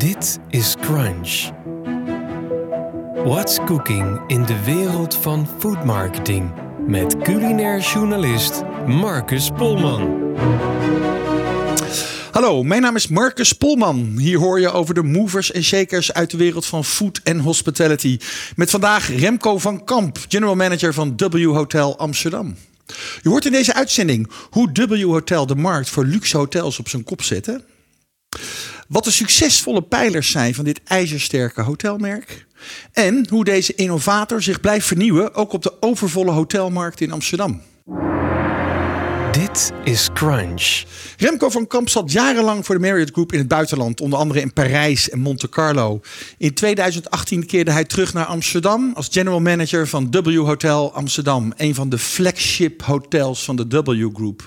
Dit is Crunch. What's cooking in de wereld van foodmarketing? Met culinair journalist Marcus Polman. Hallo, mijn naam is Marcus Polman. Hier hoor je over de movers en shakers uit de wereld van food en hospitality. Met vandaag Remco van Kamp, general manager van W Hotel Amsterdam. Je hoort in deze uitzending hoe W Hotel de markt voor luxe hotels op zijn kop zette. Wat de succesvolle pijlers zijn van dit ijzersterke hotelmerk. En hoe deze innovator zich blijft vernieuwen, ook op de overvolle hotelmarkt in Amsterdam. Dit is Crunch. Remco van Kamp zat jarenlang voor de Marriott Group in het buitenland, onder andere in Parijs en Monte Carlo. In 2018 keerde hij terug naar Amsterdam als general manager van W Hotel Amsterdam, een van de flagship hotels van de W Group.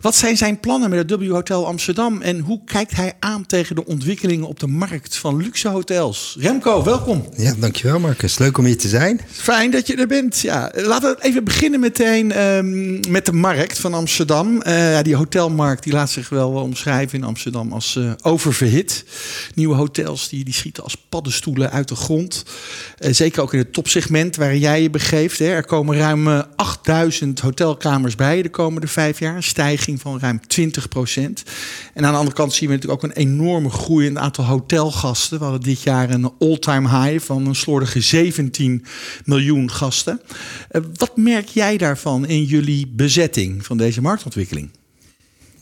Wat zijn zijn plannen met het W Hotel Amsterdam en hoe kijkt hij aan tegen de ontwikkelingen op de markt van luxe hotels? Remco, welkom. Ja, dankjewel Marcus. Leuk om hier te zijn. Fijn dat je er bent. Ja, laten we even beginnen meteen ehm, met de markt van Amsterdam. Ja, die hotelmarkt die laat zich wel omschrijven in Amsterdam als uh, oververhit. Nieuwe hotels die, die schieten als paddenstoelen uit de grond. Zeker ook in het topsegment waar jij je begeeft. Hè. Er komen ruim 8000 hotelkamers bij de komende vijf jaar. Een stijging van ruim 20 procent. En aan de andere kant zien we natuurlijk ook een enorme groei in het aantal hotelgasten. We hadden dit jaar een all-time high van een slordige 17 miljoen gasten. wat merk jij daarvan in jullie bezetting van deze marktontwikkeling?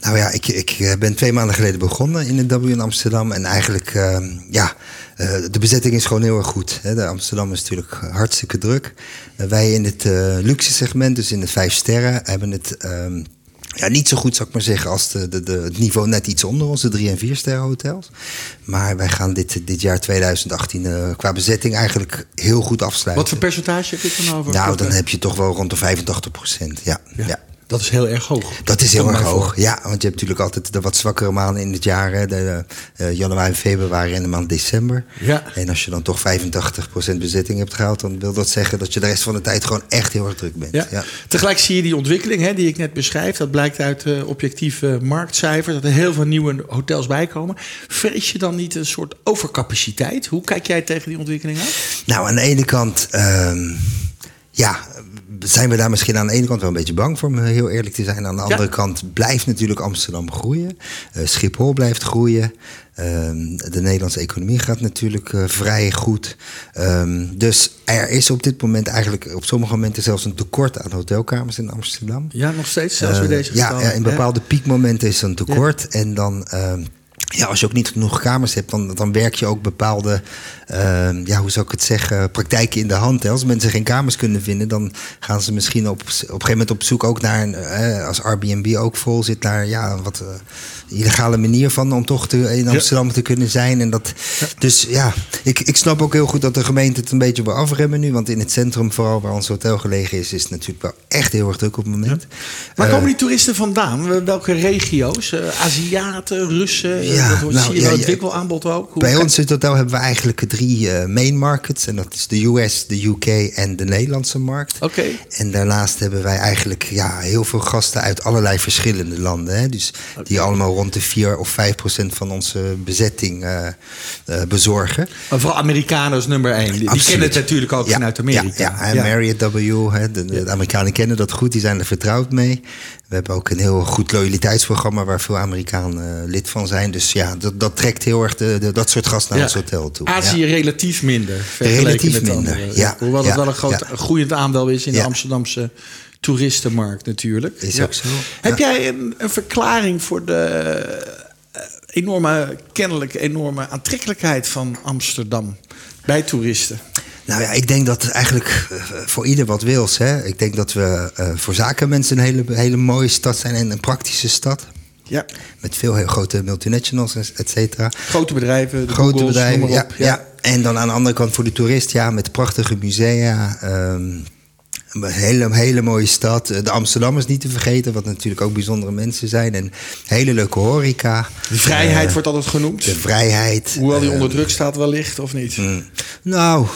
Nou ja, ik, ik ben twee maanden geleden begonnen in de W in Amsterdam. En eigenlijk, uh, ja, uh, de bezetting is gewoon heel erg goed. Hè. De Amsterdam is natuurlijk hartstikke druk. Uh, wij in het luxe segment, dus in de vijf sterren, hebben het... Ja, niet zo goed zou ik maar zeggen als de, de, de, het niveau net iets onder onze drie- en vier sterren hotels. Maar wij gaan dit, dit jaar 2018 uh, qua bezetting eigenlijk heel goed afsluiten. Wat voor percentage heb je dan over? Nou, dan heb je toch wel rond de 85 procent. Ja. ja. ja. Dat is heel erg hoog. Dat is heel erg hoog, ja. Want je hebt natuurlijk altijd de wat zwakkere maanden in het jaar. Hè, de, uh, januari, februari en de maand december. Ja. En als je dan toch 85% bezetting hebt gehaald... dan wil dat zeggen dat je de rest van de tijd gewoon echt heel erg druk bent. Ja. ja. Tegelijk zie je die ontwikkeling hè, die ik net beschrijf. Dat blijkt uit uh, objectieve marktcijfers. Dat er heel veel nieuwe hotels bijkomen. Vrees je dan niet een soort overcapaciteit? Hoe kijk jij tegen die ontwikkeling aan? Nou, aan de ene kant... Uh, ja, zijn we daar misschien aan de ene kant wel een beetje bang voor, om heel eerlijk te zijn. Aan de andere ja. kant blijft natuurlijk Amsterdam groeien. Uh, Schiphol blijft groeien. Uh, de Nederlandse economie gaat natuurlijk uh, vrij goed. Um, dus er is op dit moment eigenlijk op sommige momenten zelfs een tekort aan hotelkamers in Amsterdam. Ja, nog steeds, zelfs bij deze Ja, in bepaalde piekmomenten is er een tekort. Ja. En dan ja, als je ook niet genoeg kamers hebt, dan, dan werk je ook bepaalde, uh, ja, hoe zou ik het zeggen, praktijken in de hand. Hè. Als mensen geen kamers kunnen vinden, dan gaan ze misschien op, op een gegeven moment op zoek ook naar, een, uh, als Airbnb ook vol zit, naar ja, wat uh, illegale manier van om toch te, in Amsterdam ja. te kunnen zijn. En dat, ja. Dus ja, ik, ik snap ook heel goed dat de gemeente het een beetje wil afremmen nu. Want in het centrum, vooral waar ons hotel gelegen is, is het natuurlijk wel echt heel erg druk op het moment. Ja. Waar komen die toeristen vandaan? Welke regio's? Aziaten, Russen? Ja, dat nou, zie je ja, wel ja. ontwikkelaanbod ook? Hoe Bij ons in het hotel hebben we eigenlijk drie uh, main markets. En dat is de US, de UK en de Nederlandse markt. Oké. En daarnaast hebben wij eigenlijk ja, heel veel gasten uit allerlei verschillende landen. Hè? Dus die allemaal rond de 4 of 5 procent van onze bezetting uh, uh, bezorgen. Maar vooral Amerikanen is nummer één. Die, die kennen het natuurlijk ook Ja, vanuit Amerika. Ja, ja. en Marriott W, hè, de, de Amerikanen kennen dat goed, die zijn er vertrouwd mee. We hebben ook een heel goed loyaliteitsprogramma waar veel Amerikanen uh, lid van zijn. Dus ja, dat, dat trekt heel erg de, de, dat soort gasten naar ons hotel toe. Azië relatief minder. Relatief met minder, andere. ja. Hoewel het wel een groot groeiend aandeel is in de. Amsterdamse toeristenmarkt natuurlijk. Is ook zo. Heb jij een, een verklaring voor de eh, enorme, kennelijk enorme aantrekkelijkheid van Amsterdam bij toeristen? Nou ja, ik denk dat eigenlijk eh, voor ieder wat wils. Hè. Ik denk dat we eh, voor zakenmensen een hele, hele mooie stad zijn en een praktische stad. Ja, Met veel heel grote multinationals, et cetera. grote bedrijven, de Grote Googles, bedrijven, ja, ja. En dan aan de andere kant voor de toerist, ja, met prachtige musea. ehm, een hele, hele mooie stad. De Amsterdammers niet te vergeten, wat natuurlijk ook bijzondere mensen zijn. En hele leuke horeca. De vrijheid Eh, wordt altijd genoemd. De vrijheid. Hoewel die onder druk staat wellicht, of niet? mm, nou,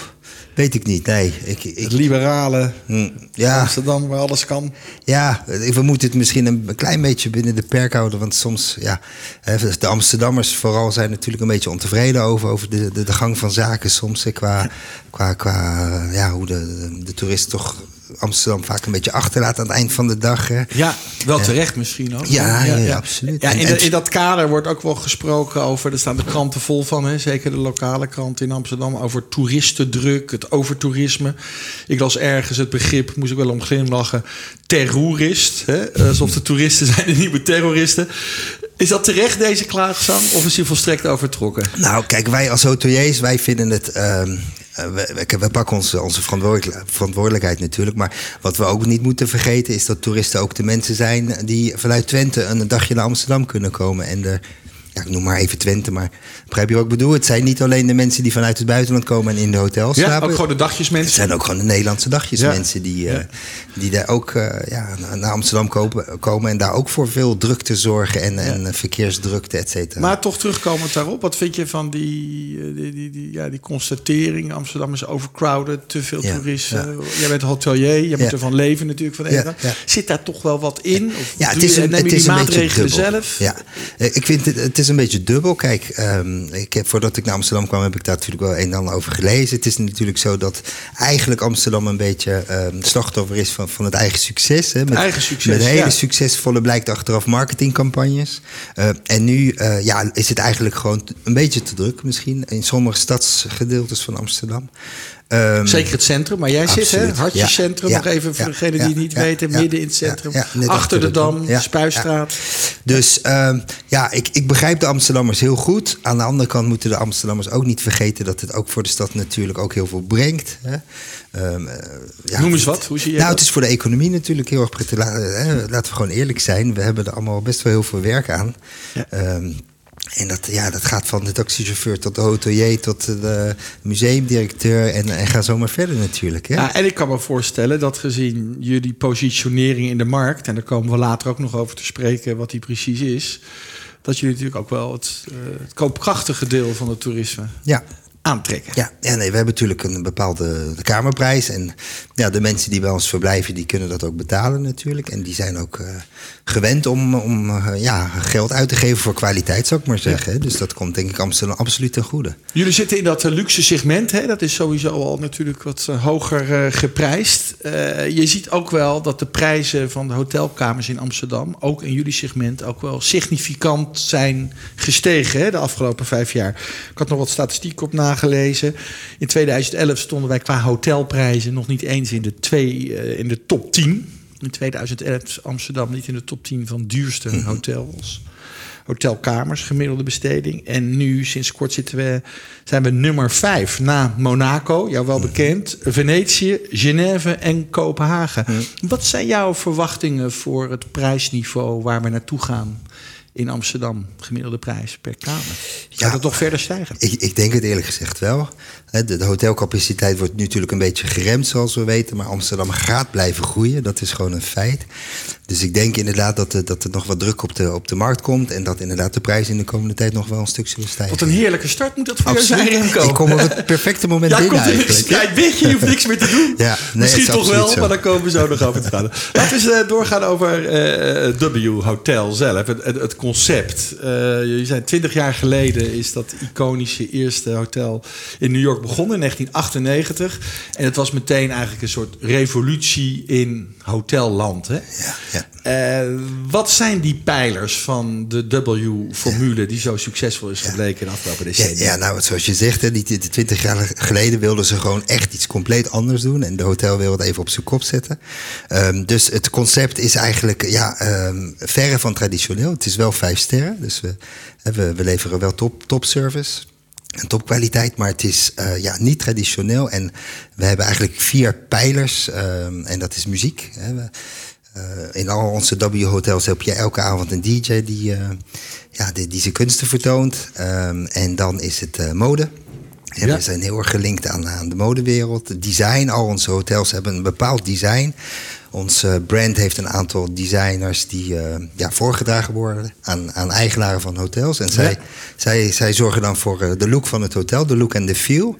Weet ik niet, nee. Ik, ik, Het liberale Hm, ja, Amsterdam, waar alles kan. ja, we moeten het misschien een klein beetje binnen de perk houden. Want soms, ja, de Amsterdammers vooral zijn natuurlijk een beetje ontevreden over, over de, de, de gang van zaken. Soms qua, qua, qua ja, hoe de, de, de toerist toch Amsterdam vaak een beetje achterlaat aan het eind van de dag. Hè. Ja, wel terecht misschien ook. Ja, ja, ja, absoluut. Ja, in, de- in dat kader wordt ook wel gesproken over, er staan de kranten vol van, hè, zeker de lokale krant in Amsterdam, over toeristendruk, het overtoerisme. Ik las ergens het begrip, moest ik wel om glimlachen, terrorist. Hè, alsof de toeristen zijn de nieuwe terroristen. Is dat terecht, deze klaagzang, of is die volstrekt overtrokken? Nou, kijk, wij als hoteliers, wij vinden het. ehm, eh, we, we, we pakken onze, onze verantwoordelijk- verantwoordelijkheid natuurlijk. Maar wat we ook niet moeten vergeten is dat toeristen ook de mensen zijn die vanuit Twente een dagje naar Amsterdam kunnen komen. En er, ja, ik noem maar even Twente, maar begrijp je wat ik bedoel? Het zijn niet alleen de mensen die vanuit het buitenland komen en in de hotels Ja, slapen. ook gewoon de Het dagjesmensen. zijn ook gewoon de Nederlandse dagjes Ja. mensen die, eh, Ja. die daar ook eh, ja, naar- Amsterdam kopen, komen en daar ook voor veel drukte zorgen en, en eh, verkeersdrukte, et cetera. Maar toch terugkomend daarop, wat vind je van die, die, die, die, ja, die constatering? Amsterdam is overcrowded, te veel Ja, toeristen. Jij bent hotelier, je moet Ja. ervan leven natuurlijk van Ja, ja. Zit daar toch wel wat in? Of Ja, het is een, neem je het die maatregelen zelf? Ja, ik vind het, het is een beetje dubbel. Kijk, ehm, ik heb, voordat ik naar Amsterdam kwam, heb ik daar natuurlijk wel een en ander over gelezen. Het is natuurlijk zo dat eigenlijk Amsterdam een beetje ehm, slachtoffer is van, van het eigen succes. Hè, met, Eigen succes, Met hele ja. succesvolle, blijkt achteraf, marketingcampagnes. Eh, en nu eh, ja, is het eigenlijk gewoon een beetje te druk misschien in sommige stadsgedeeltes van Amsterdam. Ehm, Zeker het centrum, maar jij zit, hè? Hartjescentrum, Ja, nog even voor degenen die het niet weten. midden in het centrum. achter de Dam, Spuistraat. Dus ehm, ja, ik, ik begrijp de Amsterdammers heel goed. Aan de andere kant moeten de Amsterdammers ook niet vergeten dat het ook voor de stad natuurlijk ook heel veel brengt. Hè. Ehm, eh, ja, Noem eens wat, hoe zie je Nou, dat? het is voor de economie natuurlijk heel erg prettig. Hè, Laten we gewoon eerlijk zijn. We hebben er allemaal best wel heel veel werk aan. Ja. En dat, ja, dat gaat van de taxichauffeur tot de hotelier tot de museumdirecteur. En, en ga zo maar verder natuurlijk. Hè. Ja, en ik kan me voorstellen dat gezien jullie positionering in de markt, en daar komen we later ook nog over te spreken wat die precies is, dat jullie natuurlijk ook wel het, eh, het koopkrachtige deel van het toerisme ja. Aantrekken. Ja, ja nee, we hebben natuurlijk een bepaalde de kamerprijs. En ja, de mensen die bij ons verblijven, die kunnen dat ook betalen natuurlijk. En die zijn ook eh, gewend om, om eh, ja, geld uit te geven voor kwaliteit, zou ik maar zeggen. Dus dat komt denk ik Amsterdam absoluut ten goede. Jullie zitten in dat eh, luxe segment, hè? dat is sowieso al natuurlijk wat hoger geprijsd. Je ziet ook wel dat de prijzen van de hotelkamers in Amsterdam, ook in jullie segment, ook wel significant zijn gestegen hè, de afgelopen vijf jaar. Ik had nog wat statistiek op nagelezen. In 2011 stonden wij qua hotelprijzen nog niet eens in de, twee, eh, in de top 10. In 2011 is Amsterdam niet in de top 10 van duurste hotels hotelkamers, gemiddelde besteding. En nu, sinds kort, zitten we, zijn we nummer vijf na Monaco, jou wel bekend, Venetië, Genève en Kopenhagen. Wat zijn jouw verwachtingen voor het prijsniveau waar we naartoe gaan in Amsterdam? Gemiddelde prijs per kamer. Gaat Ja, het nog verder stijgen? Ik, ik denk het eerlijk gezegd wel. De, de hotelcapaciteit wordt nu natuurlijk een beetje geremd, zoals we weten. Maar Amsterdam gaat blijven groeien. Dat is gewoon een feit. Dus ik denk inderdaad dat, er- dat er nog wat druk op de, op de markt komt. En dat inderdaad de prijzen in de komende tijd nog wel een stuk zullen stijgen. Wat een heerlijke start moet dat voor jou zijn. Remco. Ik kom op het perfecte moment Ja, binnen eigenlijk. Ja, weet je, je hoeft niks meer te doen. Ja, nee, Misschien toch wel, zo. maar daar komen we zo nog over te gaan. Laten we eens eh, doorgaan over eh, het W Hotel zelf, het, het, het concept. Eh, jullie zijn twintig jaar geleden is dat iconische eerste hotel in New York begonnen in 1998. En het was meteen eigenlijk een soort revolutie in hotelland. Hè? Ja, ja. Eh, wat zijn die pijlers van de W-formule die zo succesvol is gebleken de afgelopen decennia? ja, nou, zoals je zegt, hè, die, die 20 jaar geleden wilden ze gewoon echt iets compleet anders doen. En de hotelwereld even op zijn kop zetten. Ehm, dus het concept is eigenlijk ja, ehm, verre van traditioneel. Het is wel vijf sterren. Dus we, we, we leveren wel top, top service. En topkwaliteit, maar het is eh, ja, niet traditioneel. En we hebben eigenlijk vier pijlers. ehm, en dat is muziek. Hè. We, in al onze W-hotels heb je elke avond een DJ die, eh, ja, die, die zijn kunsten vertoont. Ehm, en dan is het eh, mode. En Ja. We zijn heel erg gelinkt aan, aan de modewereld. Het design, al onze hotels hebben een bepaald design. Ons eh, brand heeft een aantal designers die eh, ja, voorgedragen worden aan, aan eigenaren van hotels. En zij, Ja. zij, zij zorgen dan voor eh, de look van het hotel, de look en de feel.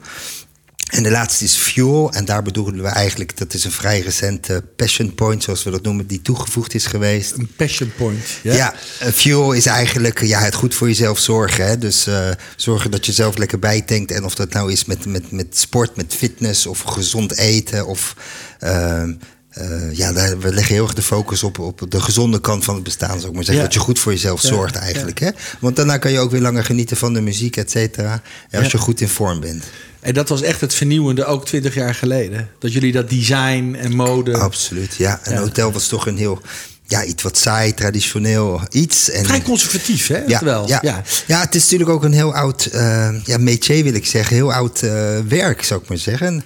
En de laatste is Fuel. En daar bedoelen we eigenlijk, dat is een vrij recente passion point, zoals we dat noemen, die toegevoegd is geweest. Een passion point. Ja, Ja, eh, fuel is eigenlijk ja, het goed voor jezelf zorgen. Hè? Dus eh, zorgen dat je zelf lekker bijtankt. En of dat nou is met, met, met sport, met fitness of gezond eten. Of, ehm, eh, ja, daar, we leggen heel erg de focus op, op de gezonde kant van het bestaan. Zou ik maar zeggen. Ja. Dat je goed voor jezelf Ja, zorgt eigenlijk. Hè? Want daarna kan je ook weer langer genieten van de muziek, et cetera. Als je goed in vorm bent. En dat was echt het vernieuwende, ook twintig jaar geleden. Dat jullie dat design en mode... Absoluut, ja. Een hotel was toch een heel... Ja, iets wat saai, traditioneel iets. En, Vrij conservatief, hè? Ja, Wel, ja. ja. Ja. het is natuurlijk ook een heel oud eh, ja, métier, wil ik zeggen. Heel oud eh, werk, zou ik maar zeggen.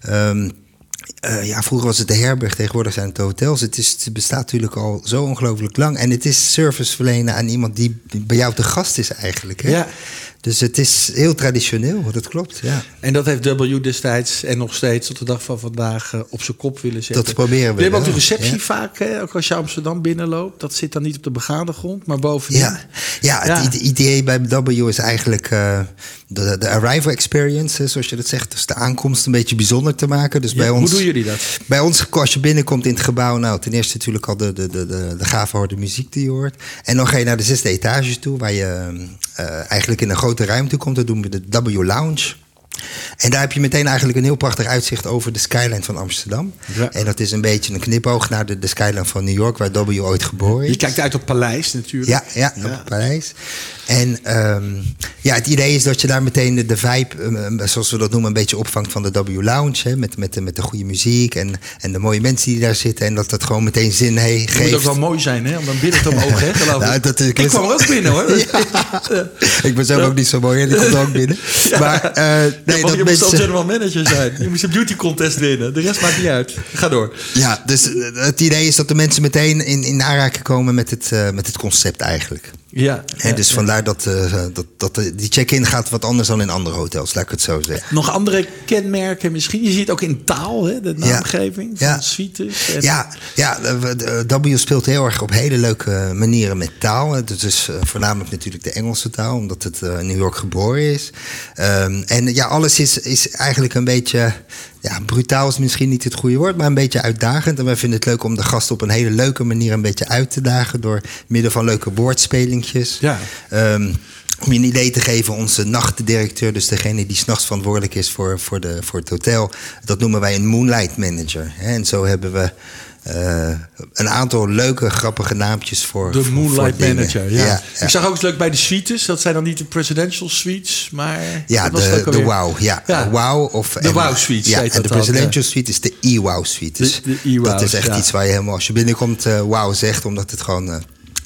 Ehm, eh, ja, vroeger was het de herberg, tegenwoordig zijn het de hotels. Het, is, het bestaat natuurlijk al zo ongelooflijk lang. En het is service verlenen aan iemand die bij jou te gast is eigenlijk. Hè? Ja. Dus het is heel traditioneel, dat klopt. Ja. En dat heeft W destijds en nog steeds tot de dag van vandaag eh, op zijn kop willen zetten. Dat proberen we We hebben ook de receptie ja. vaak, hè? ook als je Amsterdam binnenloopt. Dat zit dan niet op de begaande grond, maar bovenin. Ja, ja, het Ja. idee bij W is eigenlijk eh, de, de arrival experience, zoals je dat zegt. Dus de aankomst een beetje bijzonder te maken. Dus bij hoe ons, doen jullie dat? Bij ons, als je binnenkomt in het gebouw, nou, ten eerste natuurlijk al de, de, de, de, de gave harde muziek die je hoort. En dan ga je naar de zesde etage toe, waar je eigenlijk in een grote ruimte komt. Dat doen we de W Lounge. En daar heb je meteen eigenlijk een heel prachtig uitzicht over de skyline van Amsterdam. Ja. En dat is een beetje een knipoog naar de, de skyline van New York, waar W ooit geboren is. Je kijkt uit op Paleis natuurlijk. Ja, ja, Ja. op Parijs. En ehm, ja, het idee is dat je daar meteen de, de vibe, eh, zoals we dat noemen, een beetje opvangt van de W Lounge. Hè, met, met, de, met de goede muziek en, en de mooie mensen die daar zitten. En dat dat gewoon meteen zin Het geeft. moet ook wel mooi zijn, hè? Om dan binnen te mogen, hè? Geloof Nou, ik. dat is- ik kwam ook binnen, hoor. Ik ben zelf ook niet zo mooi en ik kom ook binnen. Maar eh, Nee, nee, je dat moest al general manager zijn. Je moest een beauty contest winnen. De rest maakt niet uit. Ga door. Ja, dus eh, het idee is dat de mensen meteen in, in aanraking komen met het, eh, met het concept eigenlijk. Ja. En ja, dus ja. vandaar dat, eh, dat, dat eh, die check-in gaat wat anders dan in andere hotels, laat ik het zo zeggen. Nog andere kenmerken misschien? Je ziet ook in taal, hè? De naamgeving van Ja. suites. En- Ja, ja de- de- W speelt heel erg op hele leuke manieren met taal. Dat is eh, voornamelijk natuurlijk de Engelse taal, omdat het eh, in New York geboren is. Ehm, en ja, alles is, is eigenlijk een beetje. Ja, brutaal is misschien niet het goede woord, maar een beetje uitdagend. En wij vinden het leuk om de gast op een hele leuke manier een beetje uit te dagen. door middel van leuke woordspelingjes. Ja. Ehm, om je een idee te geven, onze nachtdirecteur, dus degene die s'nachts verantwoordelijk is voor, voor, de, voor het hotel, dat noemen wij een Moonlight Manager. En zo hebben we eh, een aantal leuke, grappige naampjes voor. De Moonlight voor. Manager, ja. ja. Ik zag ook eens leuk bij de suites. Dat zijn dan niet de presidential suites, maar... Ja, de? Wow. Ja, Ja. Wow of, De Wow Suite, Ja, en de Presidential Suite is de E-Wow Suite. Dus De- de E-Wows, dat is echt iets waar je helemaal, als je binnenkomt, eh wow zegt, omdat het gewoon eh,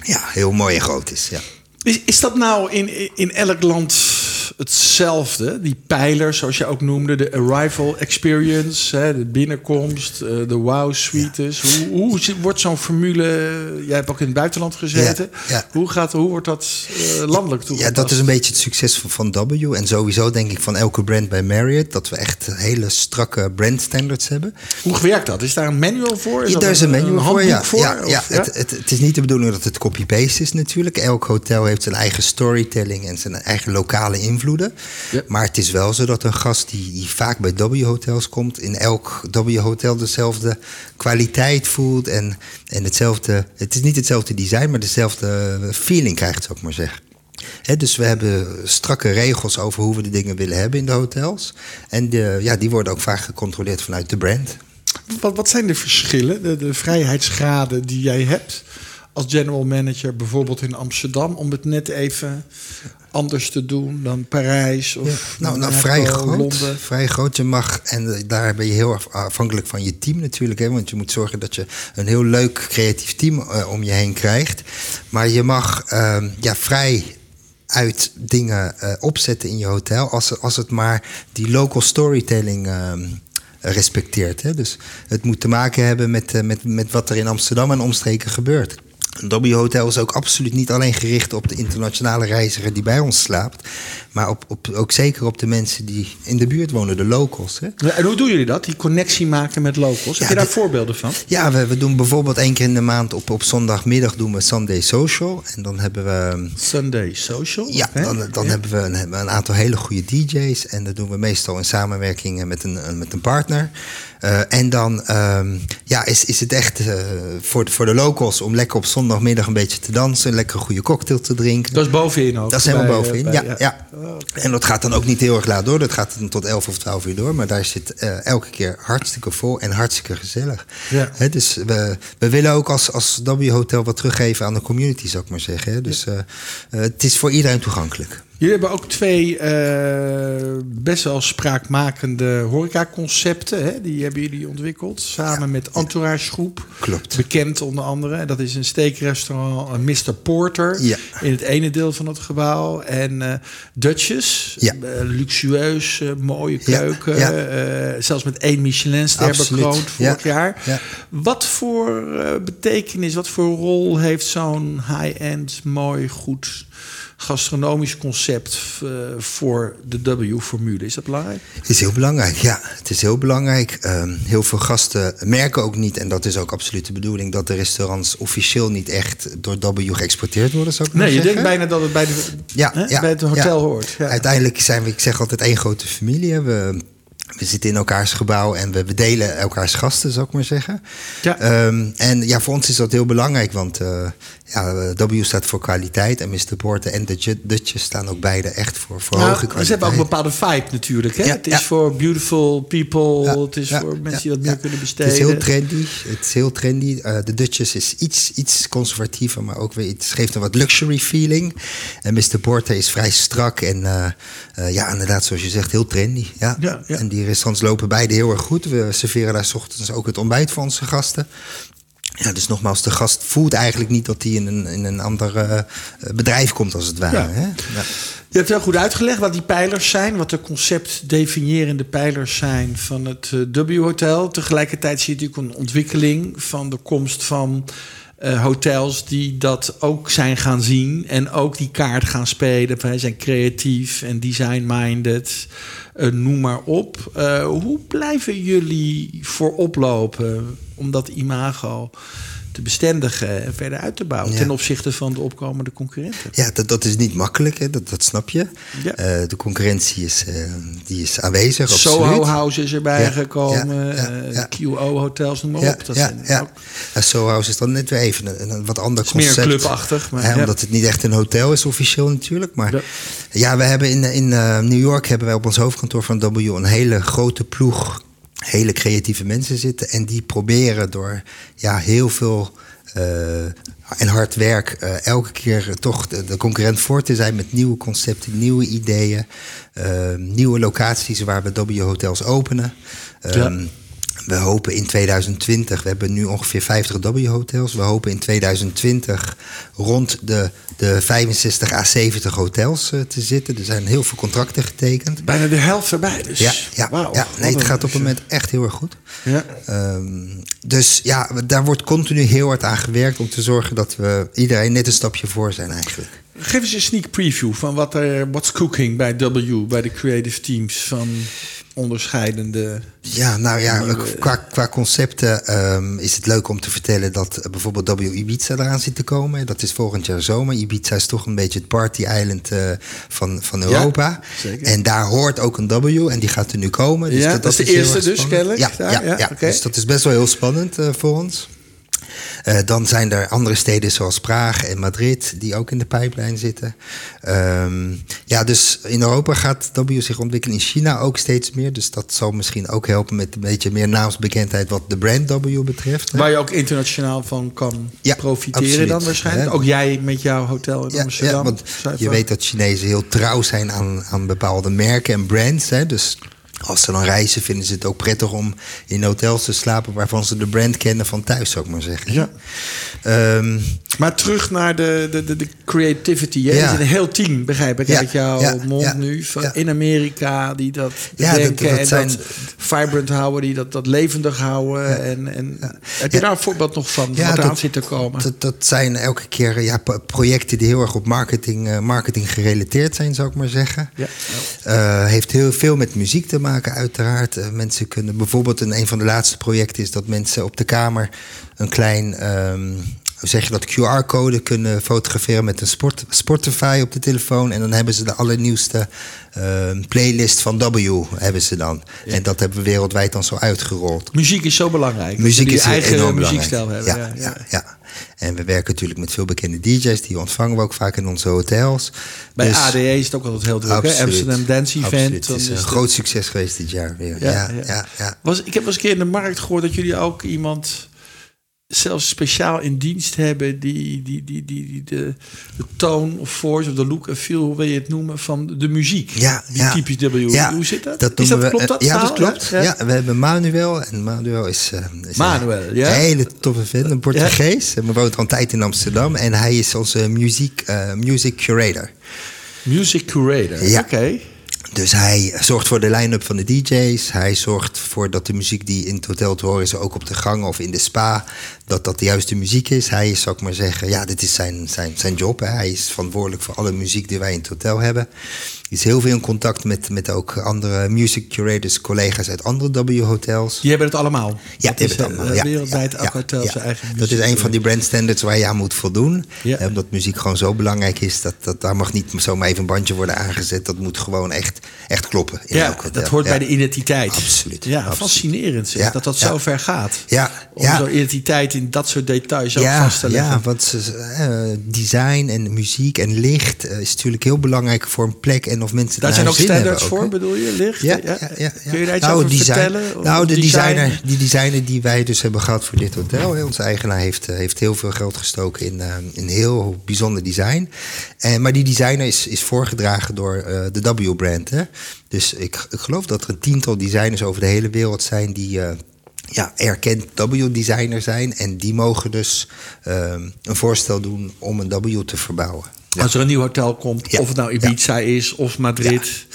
ja, heel mooi en groot is. Ja. Is, is dat nou in, in elk land hetzelfde? Die pijlers, zoals je ook noemde, de arrival experience, hè, de binnenkomst, eh, de wow suites. Hoe, wordt zo'n formule? Jij hebt ook in het buitenland gezeten. Ja, ja. Hoe, gaat, hoe wordt dat eh, landelijk Ja, toegepast? dat is een beetje het succes van, van W. En sowieso denk ik van elke brand bij Marriott. Dat we echt hele strakke brandstandards hebben. Hoe werkt dat? Is daar een manual voor? Is Ja, daar is een manual voor, ja. voor? ja, Of- ja, Het, het, het is niet de bedoeling dat het copy-paste is natuurlijk. Elk hotel heeft zijn eigen storytelling en zijn eigen lokale Ja. Maar het is wel zo dat een gast die, die vaak bij W-hotels komt... in elk W-hotel dezelfde kwaliteit voelt en, en hetzelfde... Het is niet hetzelfde design, maar dezelfde feeling krijgt, zou ik maar zeggen. Hè, dus we hebben strakke regels over hoe we de dingen willen hebben in de hotels. En de, ja, die worden ook vaak gecontroleerd vanuit de brand. Wat, wat zijn de verschillen, de, de vrijheidsgraden die jij hebt als general manager, bijvoorbeeld in Amsterdam, om het net even anders te doen dan Parijs of Nou, nou vrij groot. Londen? Vrij groot. Je mag, en eh, daar ben je heel af- afhankelijk van je team natuurlijk. Hè, want je moet zorgen dat je een heel leuk creatief team eh, om je heen krijgt. Maar je mag ehm, ja, vrij uit dingen eh, opzetten in je hotel. Als, als het maar die local storytelling ehm, respecteert. Hè. Dus het moet te maken hebben met, met, met wat er in Amsterdam en omstreken gebeurt. Een W Hotel is ook absoluut niet alleen gericht op de internationale reiziger die bij ons slaapt. Maar op, op, ook zeker op de mensen die in de buurt wonen, de locals. Hè? En hoe doen jullie dat? Die connectie maken met locals? Heb je daar voorbeelden van? Ja, we, we doen bijvoorbeeld één keer in de maand op, op zondagmiddag doen we Sunday Social. En dan hebben we. Sunday Social? Ja, dan, dan Ja. hebben we een, hebben we een aantal hele goede DJ's. En dat doen we meestal in samenwerking met een, met een partner. Eh, en dan ehm, ja, is, is het echt eh, voor, de, voor de locals om lekker op zondagmiddag een beetje te dansen. Lekker een goede cocktail te drinken. Dat is bovenin ook? Dat is helemaal bij, eh, bovenin, bij- ja. ja. En dat gaat dan ook niet heel erg laat door. Dat gaat dan tot 11 of 12 uur door. Maar daar zit eh, elke keer hartstikke vol en hartstikke gezellig. Ja. Dus we, we willen ook als, als W Hotel wat teruggeven aan de community, zou ik maar zeggen. Dus eh, eh, het is voor iedereen toegankelijk. Jullie hebben ook twee eh, best wel spraakmakende horecaconcepten. Hè? Die hebben jullie ontwikkeld. Samen met Entourage Groep. Klopt. Bekend onder andere. Dat is een steakrestaurant eh, Mr. Porter. Ja. In het ene deel van het gebouw. En eh Dutchess. Ja. luxueus, mooie keuken. zelfs met één Michelinster bekroond vorig Ja, jaar. ja. Wat voor betekenis, wat voor rol heeft zo'n high-end, mooi, goed gastronomisch concept eh, voor de W-formule? Is dat belangrijk? Het is heel belangrijk, ja. Het is heel belangrijk. Ehm, heel veel gasten merken ook niet, en dat is ook absoluut de bedoeling, dat de restaurants officieel niet echt door W geëxporteerd worden, zou ik Nee, je zeggen. denkt bijna dat het bij, de, Ja, hè, ja, bij het hotel ja. hoort. Ja. Uiteindelijk zijn we, ik zeg altijd, één grote familie. We, we zitten in elkaars gebouw en we, delen elkaars gasten, zou ik maar zeggen. Ja. Ehm, en ja, voor ons is dat heel belangrijk, want eh, ja, W staat voor kwaliteit en Mr. Porter en de Dutjes staan ook beide echt voor, voor Nou, hoge ze kwaliteit. hebben ook een bepaalde vibe natuurlijk. Hè? Ja, het is ja. voor beautiful people. Het is voor mensen die wat meer kunnen besteden. Het is heel trendy. Het is heel trendy. Eh, de Dutchess is iets, iets conservatiever, maar ook weer iets geeft een wat luxury feeling. En Mr. Porter is vrij strak en eh, ja, inderdaad, zoals je zegt, heel trendy. Ja. En die restaurants lopen beide heel erg goed. We serveren daar 's ochtends ook het ontbijt voor onze gasten. Ja, dus nogmaals, de gast voelt eigenlijk niet dat hij in een, in een ander eh, bedrijf komt, als het ware. Ja. Hè? Ja. Je hebt heel goed uitgelegd wat die pijlers zijn, wat de conceptdefinierende pijlers zijn van het eh, W-hotel. Tegelijkertijd zie je natuurlijk een ontwikkeling van de komst van eh, hotels die dat ook zijn gaan zien en ook die kaart gaan spelen. Wij zijn creatief en design-minded, noem maar op. Eh, hoe blijven jullie voorop lopen om dat imago te bestendigen en verder uit te bouwen Ja. ten opzichte van de opkomende concurrenten? Ja, dat, dat is niet makkelijk, hè? Dat, dat snap je. Ja. Eh, de concurrentie is, eh, die is aanwezig, Soho absoluut. House is erbij Ja, gekomen. eh, ja. QO hotels, noem maar Ja, op. Dat ja, ja. ook- Soho House is dan net weer even een, een wat ander is meer clubachtig, maar Hè. Omdat het niet echt een hotel is officieel natuurlijk. Maar Ja. ja, we hebben in, in New York hebben wij op ons hoofdkantoor van W een hele grote ploeg hele creatieve mensen zitten. En die proberen door ja, heel veel eh, en hard werk eh, elke keer toch de, de concurrent voor te zijn met nieuwe concepten, nieuwe ideeën, eh, nieuwe locaties waar we W hotels openen. Ehm, We hopen in 2020, we hebben nu ongeveer 50 W-hotels. We hopen in 2020 rond de, de 65 à 70 hotels eh, te zitten. Er zijn heel veel contracten getekend. Bijna de helft erbij. Dus. Ja, ja, ja nee, het gaat op het moment echt heel erg goed. Ja. Ehm, dus ja, daar wordt continu heel hard aan gewerkt om te zorgen dat we iedereen net een stapje voor zijn eigenlijk. Geef eens een sneak preview van wat er what's cooking bij W, bij de creative teams van onderscheidende. Ja, nou ja, qua, qua concepten ehm, is het leuk om te vertellen dat eh, bijvoorbeeld W Ibiza eraan zit te komen. Dat is volgend jaar zomer. Ibiza is toch een beetje het party island eh, van, van Europa. zeker. En daar hoort ook een W en die gaat er nu komen. Dus Ja, dat is de eerste dus, kennelijk, Ja, ja, ja, ja, oké. dus dat is best wel heel spannend eh, voor ons. Eh, dan zijn er andere steden zoals Praag en Madrid die ook in de pijplijn zitten. Ehm, ja, dus in Europa gaat W zich ontwikkelen. In China ook steeds meer. Dus dat zal misschien ook helpen met een beetje meer naamsbekendheid wat de brand W betreft. hè. Waar je ook internationaal van kan Ja, profiteren absoluut. dan waarschijnlijk. Ook jij met jouw hotel in Ja, Amsterdam. ja, want je weet dat Chinezen heel trouw zijn aan, aan bepaalde merken en brands. Hè? Dus als ze dan reizen, vinden ze het ook prettig om in hotels te slapen waarvan ze de brand kennen van thuis, zou ik maar zeggen. Ja. Ehm, Maar terug naar de, de, de, de creativity. Ja. Er is een heel team, begrijp ik, Ja, uit jouw ja, mond nu. Van. In Amerika, die dat Ja, dat- dat en zijn- dat vibrant houden, die dat, dat levendig houden. En, en, Heb je daar een voorbeeld nog van, Ja, wat dat- zit te komen? Dat, dat zijn elke keer ja, projecten die heel erg op marketing, eh, marketing gerelateerd zijn, zou ik maar zeggen. Ja. Eh, heeft heel veel met muziek te maken, uiteraard. Eh, mensen kunnen bijvoorbeeld, een, een van de laatste projecten is dat mensen op de kamer een klein, ehm, hoe zeg je dat, QR-code kunnen fotograferen met een sport, Spotify op de telefoon. En dan hebben ze de allernieuwste ehm, playlist van W, hebben ze dan. En dat hebben we wereldwijd dan zo uitgerold. Muziek is zo belangrijk. Muziek is eigen enorm muziekstijl belangrijk. hebben. Ja, ja, ja. En we werken natuurlijk met veel bekende DJ's. Die ontvangen we ook vaak in onze hotels. Bij Dus- ADE is het ook altijd heel druk. Hè? Amsterdam Dance Event. Absoluut. Het is is een groot succes geweest dit jaar weer. Ja, ja, ja. ja, Was, ik heb wel eens een keer in de markt gehoord dat jullie ook iemand zelfs speciaal in dienst hebben die, die, die, die, die de, de tone of force of de look en feel, hoe wil je het noemen, van de muziek. Ja, die ja. typisch W. Ja, Hoe zit dat? Dat is dat, we- klopt dat? Ja, dat klopt. Ja? Ja, we hebben Manuel. En Manuel is, eh, is Manuel, een ja. hele toffe vent, een Portugees. We woont al een tijd in Amsterdam. En hij is onze muziek, eh, music curator. Music curator. Ja. Oké. Dus hij zorgt voor de line-up van de DJ's. Hij zorgt voor dat de muziek die in het hotel te horen is, ook op de gang of in de spa, dat dat de juiste muziek is. Hij is, zou ik maar zeggen, ja, dit is zijn, zijn, zijn job. Hè. Hij is verantwoordelijk voor alle muziek die wij in het hotel hebben. Hij is heel veel in contact met, met ook andere music curators, collega's uit andere W-hotels. Die hebben het allemaal. Ja, die hebben het eh, allemaal. Ja, wereldwijd ja, ja, hotel ja. zijn eigen Dat is een van die brandstandards waar je aan moet voldoen. Omdat muziek gewoon zo belangrijk is. Dat, dat daar mag niet zomaar even een bandje worden aangezet. Dat moet gewoon echt, echt kloppen. In Ja, elk dat hoort Ja. bij de identiteit. Absoluut, Ja, absoluut. fascinerend zeg, Ja, dat dat zo ver gaat. Ja, Om ja. zo'n identiteit in dat soort details ook vast te leggen. Ja, want eh, design en muziek en licht eh, is natuurlijk heel belangrijk voor een plek. En of mensen Daar zijn ook standards voor, ook, hè. bedoel je? Licht? Ja, ja, ja, ja. Kun je daar iets Nou, over design- vertellen? Nou, de Design? designer, die designer die wij dus hebben gehad voor dit hotel. hè, Onze eigenaar heeft, eh, heeft heel veel geld gestoken in, in heel bijzonder design. En, maar die designer is, is voorgedragen door de W-brand. Dus ik, ik geloof dat er een tiental designers over de hele wereld zijn die... eh, ja, erkend W-designer zijn. En die mogen dus ehm, een voorstel doen om een W te verbouwen. Ja. Als er een nieuw hotel komt, Ja. of het nou Ibiza is of Madrid,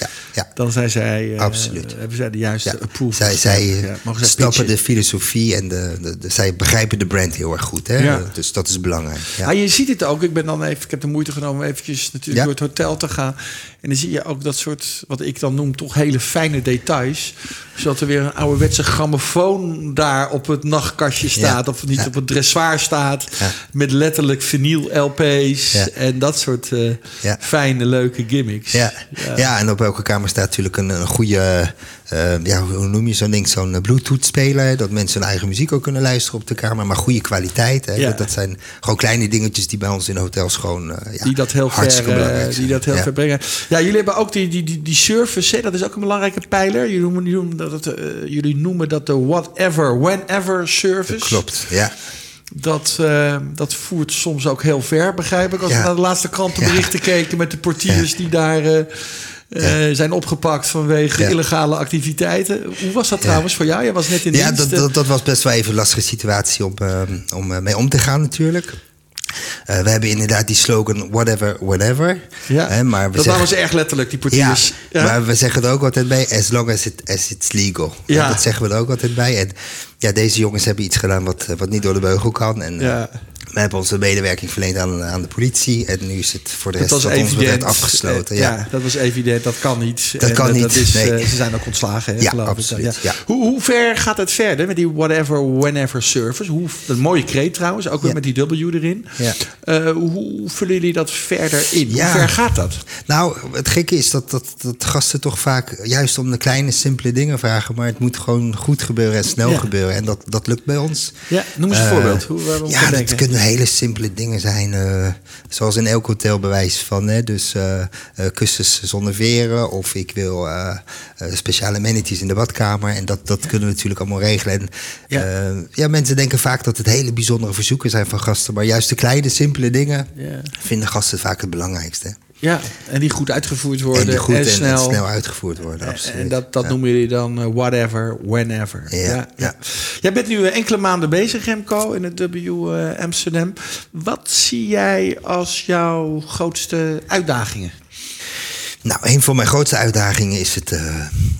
dan zijn zij, eh, Absoluut. hebben zij de juiste approval. zij zij snappen pitchen. de filosofie en de, de, de- zij begrijpen de brand heel erg goed. Hè? Dus dat is belangrijk. Ja. Ah, je ziet het ook. Ik ben dan even, ik heb de moeite genomen om eventjes natuurlijk door het hotel te gaan. En dan zie je ook dat soort, wat ik dan noem, toch hele fijne details. Zodat er weer een ouderwetse grammofoon daar op het nachtkastje staat. Of niet op het dressoir staat. Met letterlijk vinyl LP's. En dat soort eh, Ja. fijne, leuke gimmicks. Ja. Ja. en op elke kamer staat natuurlijk een, een goede, eh, ja, hoe noem je zo'n ding, zo'n Bluetooth-speler. Dat mensen hun eigen muziek ook kunnen luisteren op de kamer. Maar goede kwaliteit. Hè? Ja. Dat, dat zijn gewoon kleine dingetjes die bij ons in hotels gewoon eh, ja, die dat heel hartstikke ver, eh, die dat heel Ja. ver brengen. Ja, jullie hebben ook die, die, die, die service, hè? dat is ook een belangrijke pijler. Jullie noemen, jullie noemen dat, eh, jullie noemen dat de whatever, whenever service. Klopt, ja. Dat, eh, dat voert soms ook heel ver, begrijp ik. Als Ja. we naar de laatste krantenberichten keken met de portiers die daar eh, eh, zijn opgepakt vanwege Ja. illegale activiteiten. Hoe was dat trouwens voor jou? Jij was net in Ja, dienst. dat, dat, dat was best wel even een lastige situatie om, eh, om mee om te gaan natuurlijk. Eh, we hebben inderdaad die slogan whatever, whenever. ja. Hè, maar we dat zeggen, was erg letterlijk, die portiers. Ja, maar we zeggen er ook altijd bij, as long as, it, as it's legal. Ja. Dat zeggen we er ook altijd bij. En ja, deze jongens hebben iets gedaan wat, wat niet door de beugel kan. En eh, Ja. We hebben onze medewerking verleend aan, aan de politie. En nu is het voor de Dat rest was wat ons evident. afgesloten. Ja. dat was evident. Dat kan niet. Dat En kan Dat niet, is, nee. eh, ze zijn ook ontslagen, hè, Ja, geloof ik. absoluut, ja. Hoe, hoe ver gaat het verder met die whatever, whenever service? Hoe, een mooie kreet trouwens, ook weer met die W erin. Ja. Eh, hoe, vullen jullie dat verder in? Ja. Hoe ver gaat dat? Nou, het gekke is dat, dat, dat gasten toch vaak juist om de kleine, simpele dingen vragen. Maar het moet gewoon goed gebeuren en snel gebeuren. En dat, dat lukt bij ons. Ja, noem eens een Eh, voorbeeld. Hoe, we ja, dat denken. kunnen hele simpele dingen zijn. eh, zoals in elk hotel bewijs van. Hè, dus eh, kussens zonder veren. Of ik wil speciale amenities in de badkamer. En dat, dat kunnen we natuurlijk allemaal regelen. En, Ja. ja. ja, mensen denken vaak dat het hele bijzondere verzoeken zijn van gasten. Maar juist de kleine, simpele dingen Ja. vinden gasten vaak het belangrijkste. Ja, en die goed uitgevoerd worden en die goed en, en, en snel. snel uitgevoerd worden, absoluut. En dat, dat Ja. noemen jullie dan eh, whatever, whenever. Ja, ja. Jij bent nu eh, enkele maanden bezig, Remco, in het W eh, Amsterdam. Wat zie jij als jouw grootste uitdagingen? Nou, een van mijn grootste uitdagingen is het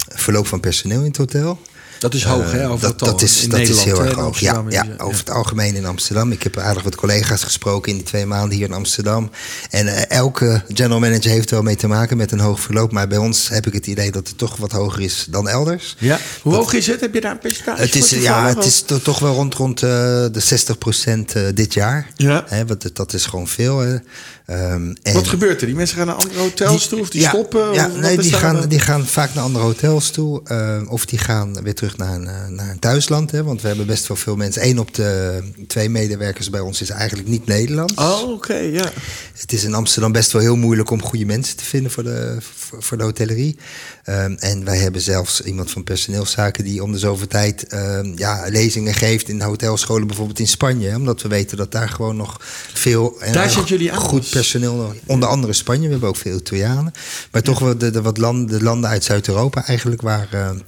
verloop van personeel in het hotel. Dat is hoog, hè? Eh, Over dat, het dat is, in dat is Nederland, heel hè, erg hoog. Ja, ja, is- over het algemeen in Amsterdam. Ik heb aardig wat collega's gesproken in die twee maanden hier in Amsterdam. En eh, elke general manager heeft er wel mee te maken met een hoog verloop. Maar bij ons heb ik het idee dat het toch wat hoger is dan elders. Ja. Hoe hoog is het? Heb je daar een percentage Het is, ja, het is to- toch wel rond, rond eh, de 60% dit jaar. Ja. Hè, want dat is gewoon veel. Ehm, en- Wat gebeurt er? Die mensen gaan naar andere hotels toe of die ja, stoppen? Ja, Of nee, die gaan, die gaan vaak naar andere hotels toe. eh, of die gaan weer terug naar, een, eh, naar een thuisland. Hè, want we hebben best wel veel mensen. Eén op de twee medewerkers bij ons is eigenlijk niet Nederlands. Oh, oké, ja. Het is in Amsterdam best wel heel moeilijk om goede mensen te vinden voor de, voor, voor de hotellerie. Ehm, en wij hebben zelfs iemand van personeelszaken die om de zoveel tijd ehm, ja, lezingen geeft in hotelscholen, bijvoorbeeld in Spanje. Omdat we weten dat daar gewoon nog veel en Daar jullie goed dus. personeel. Onder andere Spanje, we hebben ook veel Italianen. Maar toch wel de, de, wat landen, de landen uit Zuid-Europa eigenlijk waar. ehm,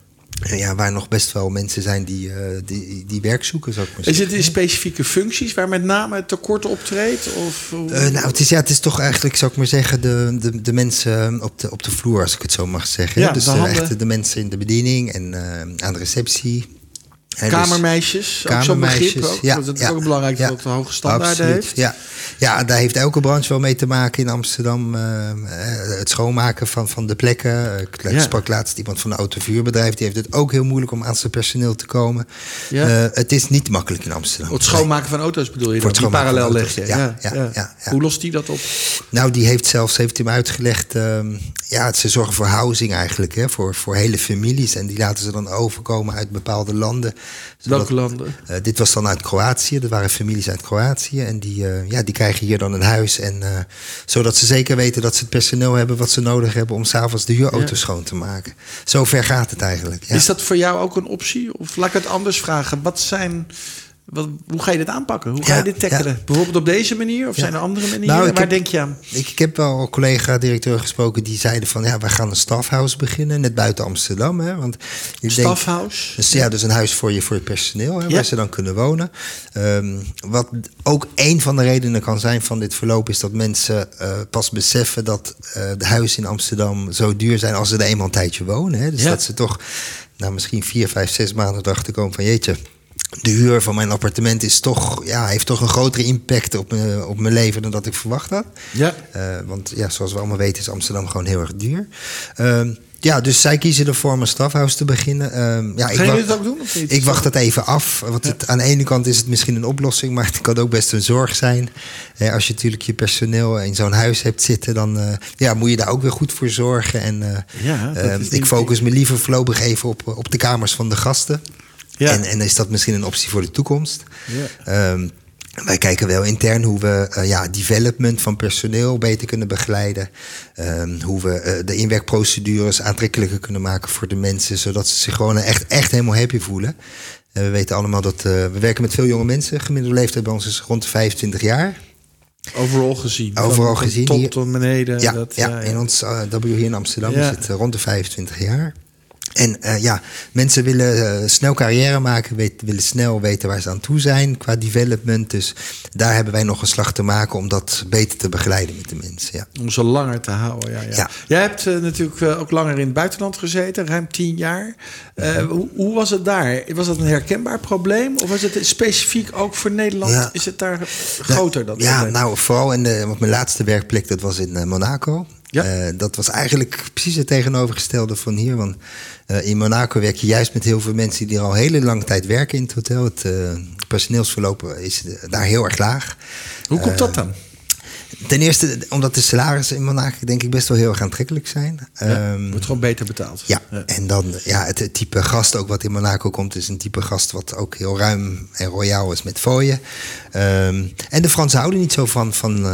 ja, waar nog best wel mensen zijn die, eh, die, die werk zoeken, zou ik maar Is het in specifieke functies waar met name het tekort optreedt? Of, Eh, nou, het is, ja, het is toch eigenlijk, zou ik maar zeggen, de, de, de mensen op de, op de vloer, als ik het zo mag zeggen. Ja, dus de eh, echt de mensen in de bediening en eh, aan de receptie. Hè, dus- Kamermeisjes, begrip. Ook, ja, het is ja, ook belangrijk ja, dat het hoge standaarden absoluut, heeft. Ja. ja, daar heeft elke branche wel mee te maken in Amsterdam. eh, het schoonmaken van, van de plekken. Ik Ja. sprak laatst iemand van een autovuurbedrijf. Die heeft het ook heel moeilijk om aan zijn personeel te komen. Ja. Eh, het is niet makkelijk in Amsterdam. Het schoonmaken van auto's bedoel je Voor het schoonmaken parallel leg je. ja, ja. Hoe lost die dat op? Nou, die heeft zelfs, heeft me uitgelegd, ehm, ja, ze zorgen voor housing eigenlijk, hè, voor, voor hele families. En die laten ze dan overkomen uit bepaalde landen. Welke landen? Eh, dit was dan uit Kroatië, dat waren families uit Kroatië. En die, eh, ja, die krijgen hier dan een huis. En, eh, zodat ze zeker weten dat ze het personeel hebben wat ze nodig hebben om s'avonds de huurauto Ja. schoon te maken. Zo ver gaat het eigenlijk. Ja. Is dat voor jou ook een optie? Of laat ik het anders vragen. Wat zijn... Wat, hoe ga je dit aanpakken? Hoe ga Ja, je dit tackelen? ja. Bijvoorbeeld op deze manier? Of Ja. zijn er andere manieren? Nou, Waar heb- denk je aan? Ik, ik heb wel een collega-directeur gesproken die zeiden van... ja, wij gaan een staffhouse beginnen, net buiten Amsterdam. Hè, want denk- Stafhuis? Dus ja, dus een huis voor je, voor je personeel, hè, waar ze dan kunnen wonen. Ehm, wat ook een van de redenen kan zijn van dit verloop... is dat mensen eh, pas beseffen dat eh, de huizen in Amsterdam zo duur zijn... als ze er eenmaal een tijdje wonen. Hè. Dus dat ze toch nou, misschien vier, vijf, zes maanden erachter komen van... jeetje, de huur van mijn appartement is toch, ja, heeft toch een grotere impact op, me, op mijn leven... dan dat ik verwacht had. Ja. Eh, want ja, zoals we allemaal weten is Amsterdam gewoon heel erg duur. Ehm, ja, dus zij kiezen ervoor om een stafhuis te beginnen. Ehm, ja, ik Gaan jullie het ook doen of niet? ik wacht dat even af. Want het, aan de ene kant is het misschien een oplossing, maar het kan ook best een zorg zijn. Als je natuurlijk je personeel in zo'n huis hebt zitten, dan eh, ja, moet je daar ook weer goed voor zorgen. En eh, Ja, dat ehm, ik focus me liever voorlopig even op, op de kamers van de gasten. Ja. En, en is dat misschien een optie voor de toekomst? Ja. Ehm, wij kijken wel intern hoe we eh, ja, development van personeel beter kunnen begeleiden. Ehm, hoe we eh, de inwerkprocedures aantrekkelijker kunnen maken voor de mensen. Zodat ze zich gewoon echt, echt helemaal happy voelen. En we weten allemaal dat eh, we werken met veel jonge mensen. Gemiddelde leeftijd bij ons is rond de 25 jaar. Overal gezien. Overal gezien hier. tot beneden. Ja, dat, ja, in ons W hier in Amsterdam Ja. is het rond de 25 jaar. En eh, ja, mensen willen eh, snel carrière maken, weet- willen snel weten waar ze aan toe zijn qua development. Dus daar hebben wij nog een slag te maken om dat beter te begeleiden met de mensen. Ja. Om ze langer te houden. Ja, ja. Ja. Jij hebt eh, natuurlijk ook langer in het buitenland gezeten, ruim tien jaar. Mhm. hoe, hoe was het daar? Was dat een herkenbaar probleem? Of was het specifiek ook voor Nederland? Ja. Is het daar groter? Dat ja, probleem? nou vooral in de, op mijn laatste werkplek, dat was in Monaco. Ja. Eh, dat was eigenlijk precies het tegenovergestelde van hier. Want eh, in Monaco werk je juist met heel veel mensen die er al hele lange tijd werken in het hotel. Het eh, personeelsverloop is daar heel erg laag. Hoe komt dat dan? Ten eerste omdat de salarissen in Monaco denk ik best wel heel erg aantrekkelijk zijn. Ja, Ehm, wordt gewoon beter betaald. ja, en dan ja, het, het type gast ook wat in Monaco komt, is een type gast wat ook heel ruim en royaal is met fooien. Ehm, en de Fransen houden niet zo van, van,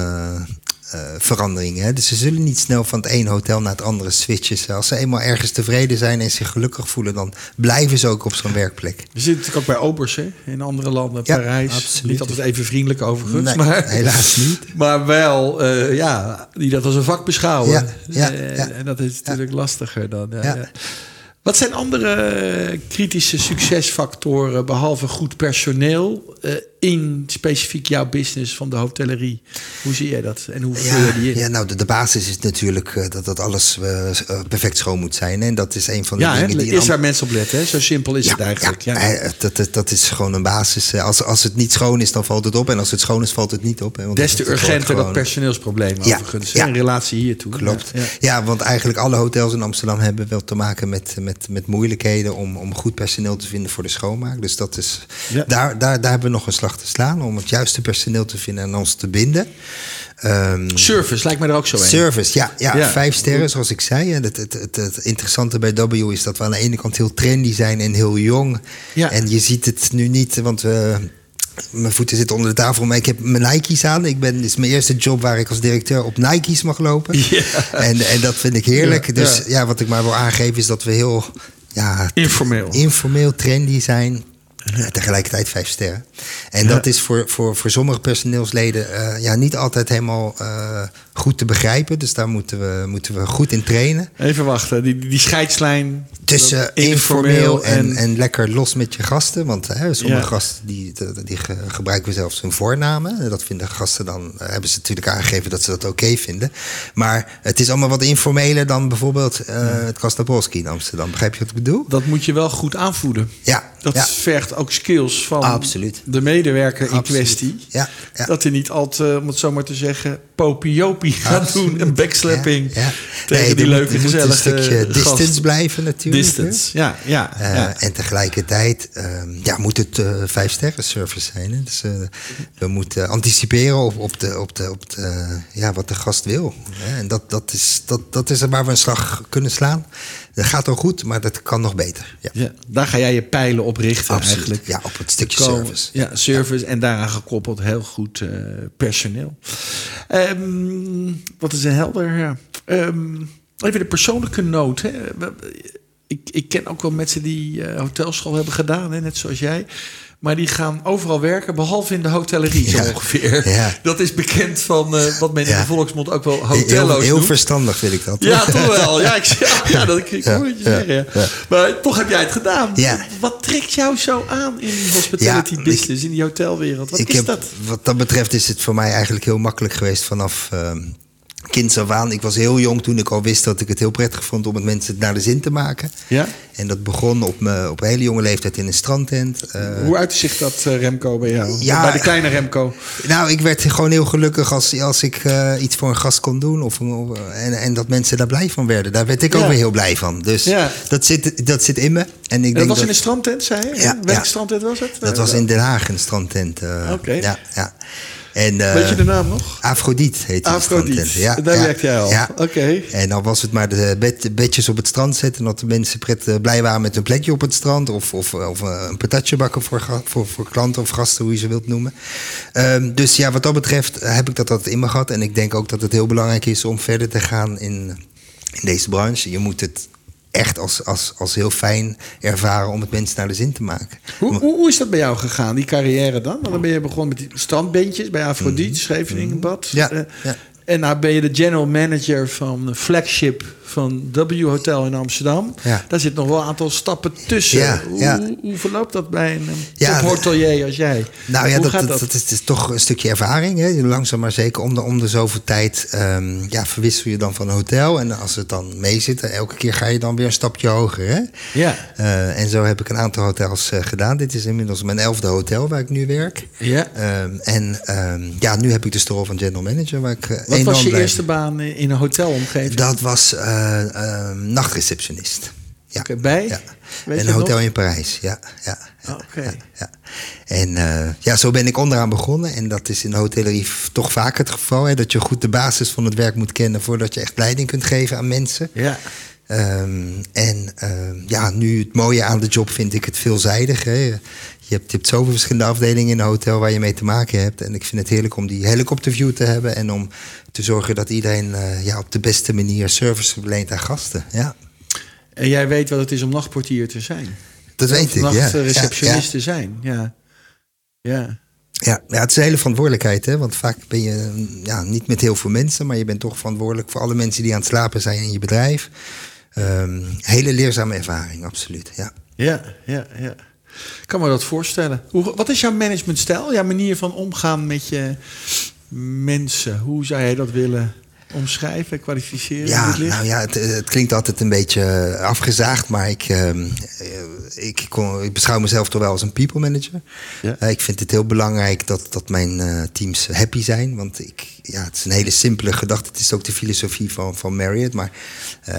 veranderingen. Hè? Dus ze zullen niet snel van het ene hotel naar het andere switchen. Als ze eenmaal ergens tevreden zijn en zich gelukkig voelen, dan blijven ze ook op zo'n werkplek. We zitten natuurlijk ook bij obers hè? in andere landen, Ja, Parijs. absoluut. Niet altijd even vriendelijk overigens, Nee, maar helaas niet. Maar wel, eh, ja, die dat als een vak beschouwen. Ja, ja, Eh, ja. En dat is natuurlijk lastiger dan. ja. Wat zijn andere kritische succesfactoren behalve goed personeel eh, in specifiek jouw business van de hotellerie? Hoe zie jij dat en hoe vul je Ja, die in? ja, nou, de, de basis is natuurlijk eh, dat, dat alles eh, perfect schoon moet zijn. En dat is een van de Ja, hè, dingen die... is waar mensen op letten. Hè? Zo simpel is het eigenlijk. Ja. Dat, dat, dat is gewoon een basis. Als, als het niet schoon is, dan valt het op. En als het schoon is, valt het niet op. hè. Want Des te urgenter dat personeelsprobleem Ja, overigens. ja. In relatie hiertoe. Klopt. Ja, Ja, ja. want eigenlijk alle hotels in Amsterdam hebben wel te maken met, met, met moeilijkheden om, om goed personeel te vinden voor de schoonmaak. Dus dat is, Ja. daar, daar, daar hebben we nog een slag te slaan om het juiste personeel te vinden en ons te binden. Ehm, Service lijkt mij er ook zo een. Service, ja, ja, Ja. vijf sterren zoals ik zei. En Het, het, het, het interessante bij W is dat we aan de ene kant heel trendy zijn en heel jong. Ja. En je ziet het nu niet, want we, mijn voeten zitten onder de tafel, maar ik heb mijn Nike's aan. Ik ben, dit is mijn eerste job waar ik als directeur op Nike's mag lopen. Ja. En, en dat vind ik heerlijk. Ja, dus ja. ja. wat ik maar wil aangeven is dat we heel ja, Informeel. informeel, trendy zijn. En tegelijkertijd vijf sterren. En Ja. dat is voor, voor, voor sommige personeelsleden eh, ja, niet altijd helemaal eh, goed te begrijpen. Dus daar moeten we, moeten we goed in trainen. Even wachten, die, die scheidslijn Tussen informeel en, en, lekker los met je gasten. Want hè, sommige Ja. gasten die, die, die ge- gebruiken zelfs hun voornamen. Dat vinden gasten dan, eh, hebben ze natuurlijk aangegeven dat ze dat oké vinden. Maar het is allemaal wat informeler dan bijvoorbeeld eh het Kastapolski in Amsterdam. Begrijp je wat ik bedoel? dat moet je wel goed aanvoeden. Ja, Dat ja. vergt ook skills van Absoluut. de medewerker in Absoluut. kwestie. Ja, ja. Dat hij niet altijd, om het zo maar te zeggen, gaat Absoluut. doen. Een backslapping Ja, ja. tegen Nee, die leuke, moet- een stukje gast. distance blijven natuurlijk. Distance, ja. ja, Eh, ja. En tegelijkertijd ehm, ja, moet het eh vijf sterren service zijn. Hè? Dus eh, we moeten anticiperen op, op, de, op, de, op de, ja, wat de gast wil. Hè? En dat, dat, is, dat, dat is waar we een slag kunnen slaan. Dat gaat al goed, maar dat kan nog beter. Ja. Ja, daar ga jij je pijlen op richten Absoluut. eigenlijk. Ja, op het stukje Komen- service. Ja, service en daaraan gekoppeld heel goed eh, personeel. Ehm, wat is een helder. Ehm, even de persoonlijke noot. Hè. Ik, ik ken ook wel mensen die eh, hotelschool hebben gedaan, hè, net zoals jij. Maar die gaan overal werken, behalve in de hotellerie zo ongeveer. Ja. Dat is bekend van eh, wat men in de volksmond ook wel Heel, hotelloos heel noemt. verstandig vind ik dat. Ja, toch wel. Ja, ik, ja, dat ik, ik het je zeggen. Maar toch heb jij het gedaan. Ja. Wat trekt jou zo aan in die hospitality business, in die hotelwereld? Wat is heb, dat? Wat dat betreft is het voor mij eigenlijk heel makkelijk geweest vanaf ehm kinds af aan. Ik was heel jong toen ik al wist dat ik het heel prettig vond om het mensen naar de zin te maken. Ja? En dat begon op, me, op een hele jonge leeftijd in een strandtent. Eh, Hoe uitte zich dat, eh, Remco, bij jou? Ja, bij de kleine Remco. nou, ik werd gewoon heel gelukkig als, als ik eh, iets voor een gast kon doen. Of, en, en dat mensen daar blij van werden. Daar werd ik ook weer heel blij van. Dus Ja. dat, zit, dat zit in me. En ik En dat denk was dat, in een strandtent, zei je? Ja, Welke strandtent was het? dat was in Den Haag een strandtent. Oké. Ja, ja. En, eh, Weet je de naam nog? Afrodite heet Afrodite. strandtent. Ja, Daar ja, werkte jij al. Ja. Oké. En dan was het maar de bed, de bedjes op het strand zetten... en dat de mensen pret, eh, blij waren met een plekje op het strand... of, of, of eh, een patatje bakken voor, voor, voor klanten of gasten, hoe je ze wilt noemen. Ehm, dus ja, wat dat betreft eh, heb ik dat altijd in me gehad. En ik denk ook dat het heel belangrijk is om verder te gaan in, in deze branche. Je moet het echt als, als, als heel fijn ervaren om het mensen naar de zin te maken. Hoe, hoe, hoe is dat bij jou gegaan, die carrière dan? Want dan ben je begonnen met die strandbandjes bij Afrodite. Mhm. Ja, Eh, ja. En nou ben je de general manager van de flagship van W Hotel in Amsterdam. Ja. Daar zit nog wel een aantal stappen tussen. Ja, hoe, ja. hoe verloopt dat bij een Ja, hotelier als jij? Nou ja, dat, dat, dat? dat is, toch een stukje ervaring. Hè? Langzaam maar zeker om de, om de zoveel tijd ehm, ja, verwissel je dan van hotel. En als het dan mee zit, eh, elke keer ga je dan weer een stapje hoger. Hè? Ja. Eh, en zo heb ik een aantal hotels eh, gedaan. Dit is inmiddels mijn elfde hotel waar ik nu werk. Ja. Ehm, en ehm, ja, nu heb ik dus de rol van general manager. Waar ik, Wat was je eerste baan in een hotelomgeving? Dat was ehm, nachtreceptionist. Ja. Bij? Ja. Weet een hotel nog? in Parijs, ja. ja, ja, Oké. ja, ja. En eh, ja, zo ben ik onderaan begonnen. En dat is in de hotellerie toch vaak het geval. Hè, dat je goed de basis van het werk moet kennen... voordat je echt leiding kunt geven aan mensen. Ja. Ehm, en ehm, ja, nu het mooie aan de job vind ik het veelzijdig. Hè. Je, hebt, je hebt zoveel verschillende afdelingen in een hotel waar je mee te maken hebt. En ik vind het heerlijk om die helikopterview te hebben. En om te zorgen dat iedereen eh, ja, op de beste manier service verleent aan gasten. Ja. En jij weet wat het is om nachtportier te zijn. Dat weet ik, ja. Nachtreceptionist ja, te zijn, ja. Ja. Ja, ja, het is een hele verantwoordelijkheid. Hè? Want vaak ben je ja, niet met heel veel mensen, maar je bent toch verantwoordelijk voor alle mensen die aan het slapen zijn in je bedrijf. Um, hele leerzame ervaring, absoluut. Ja, ja, ja. ja. Ik kan me dat voorstellen. Hoe, wat is jouw managementstijl? Jouw manier van omgaan met je mensen? Hoe zou jij dat willen omschrijven, kwalificeren? Ja, nou ja, het, het, klinkt altijd een beetje afgezaagd, maar ik, uh, ik, kon, ik, beschouw mezelf toch wel als een people manager. Ja. Uh, ik vind het heel belangrijk dat, dat mijn uh, teams happy zijn, want ik, ja, het is een hele simpele gedachte. Het is ook de filosofie van, van Marriott, maar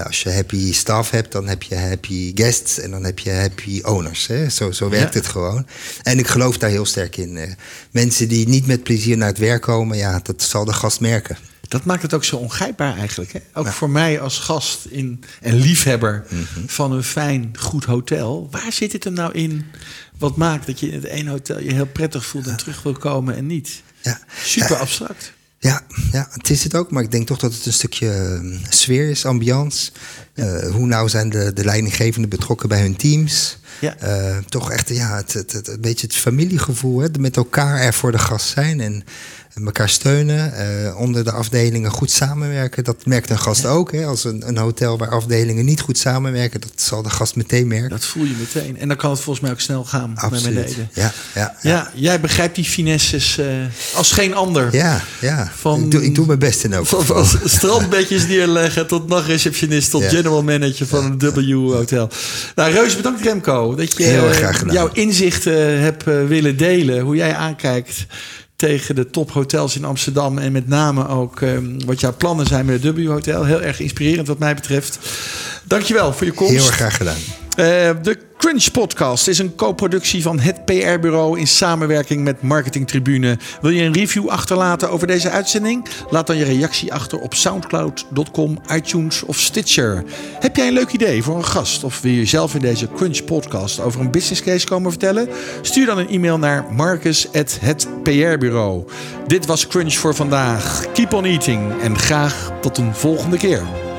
als je happy staff hebt, dan heb je happy guests en dan heb je happy owners. Hè? Zo, zo werkt ja. het gewoon. En ik geloof daar heel sterk in. mensen die niet met plezier naar het werk komen, ja, dat zal de gast merken. Dat maakt het ook zo ongrijpbaar eigenlijk. Hè? Ook ja. voor mij als gast in, en liefhebber mm -hmm. van een fijn, goed hotel. Waar zit het er nou in wat maakt dat je in het ene hotel je heel prettig voelt en terug wil komen en niet? Ja. Super abstract. Ja, ja, het is het ook. Maar ik denk toch dat het een stukje uh, sfeer is, ambiance. Uh, hoe nauw zijn de, de leidinggevenden betrokken bij hun teams? Ja. Uh, toch echt ja, het, het, het, een beetje het familiegevoel. Hè? Met elkaar er voor de gast zijn en elkaar steunen. Uh, onder de afdelingen goed samenwerken. Dat merkt een gast ja. ook. Hè? Als een, een, hotel waar afdelingen niet goed samenwerken, dat zal de gast meteen merken. Dat voel je meteen. En dan kan het volgens mij ook snel gaan Absoluut. naar beneden. Ja, ja, ja. ja jij begrijpt die finesses uh, als geen ander. Ja, ja. Van, ik, doe, ik doe mijn best in ook. Van, van strandbedjes neerleggen tot nachtreceptionist tot general manager van een W-hotel. Nou, Reus, bedankt Remco dat je jouw inzichten hebt willen delen. Hoe jij aankijkt tegen de tophotels in Amsterdam. En met name ook um, wat jouw plannen zijn met het W-hotel. Heel erg inspirerend wat mij betreft. Dankjewel voor je komst. Heel erg graag gedaan. Uh, de Crunch Podcast is een co-productie van het PR-bureau in samenwerking met Marketing Tribune. Wil je een review achterlaten over deze uitzending? Laat dan je reactie achter op soundcloud.com, iTunes of Stitcher. Heb jij een leuk idee voor een gast of wil je zelf in deze Crunch Podcast over een business case komen vertellen? Stuur dan een e-mail naar marcus@hetprbureau. Dit was Crunch voor vandaag. Keep on eating en graag tot een volgende keer.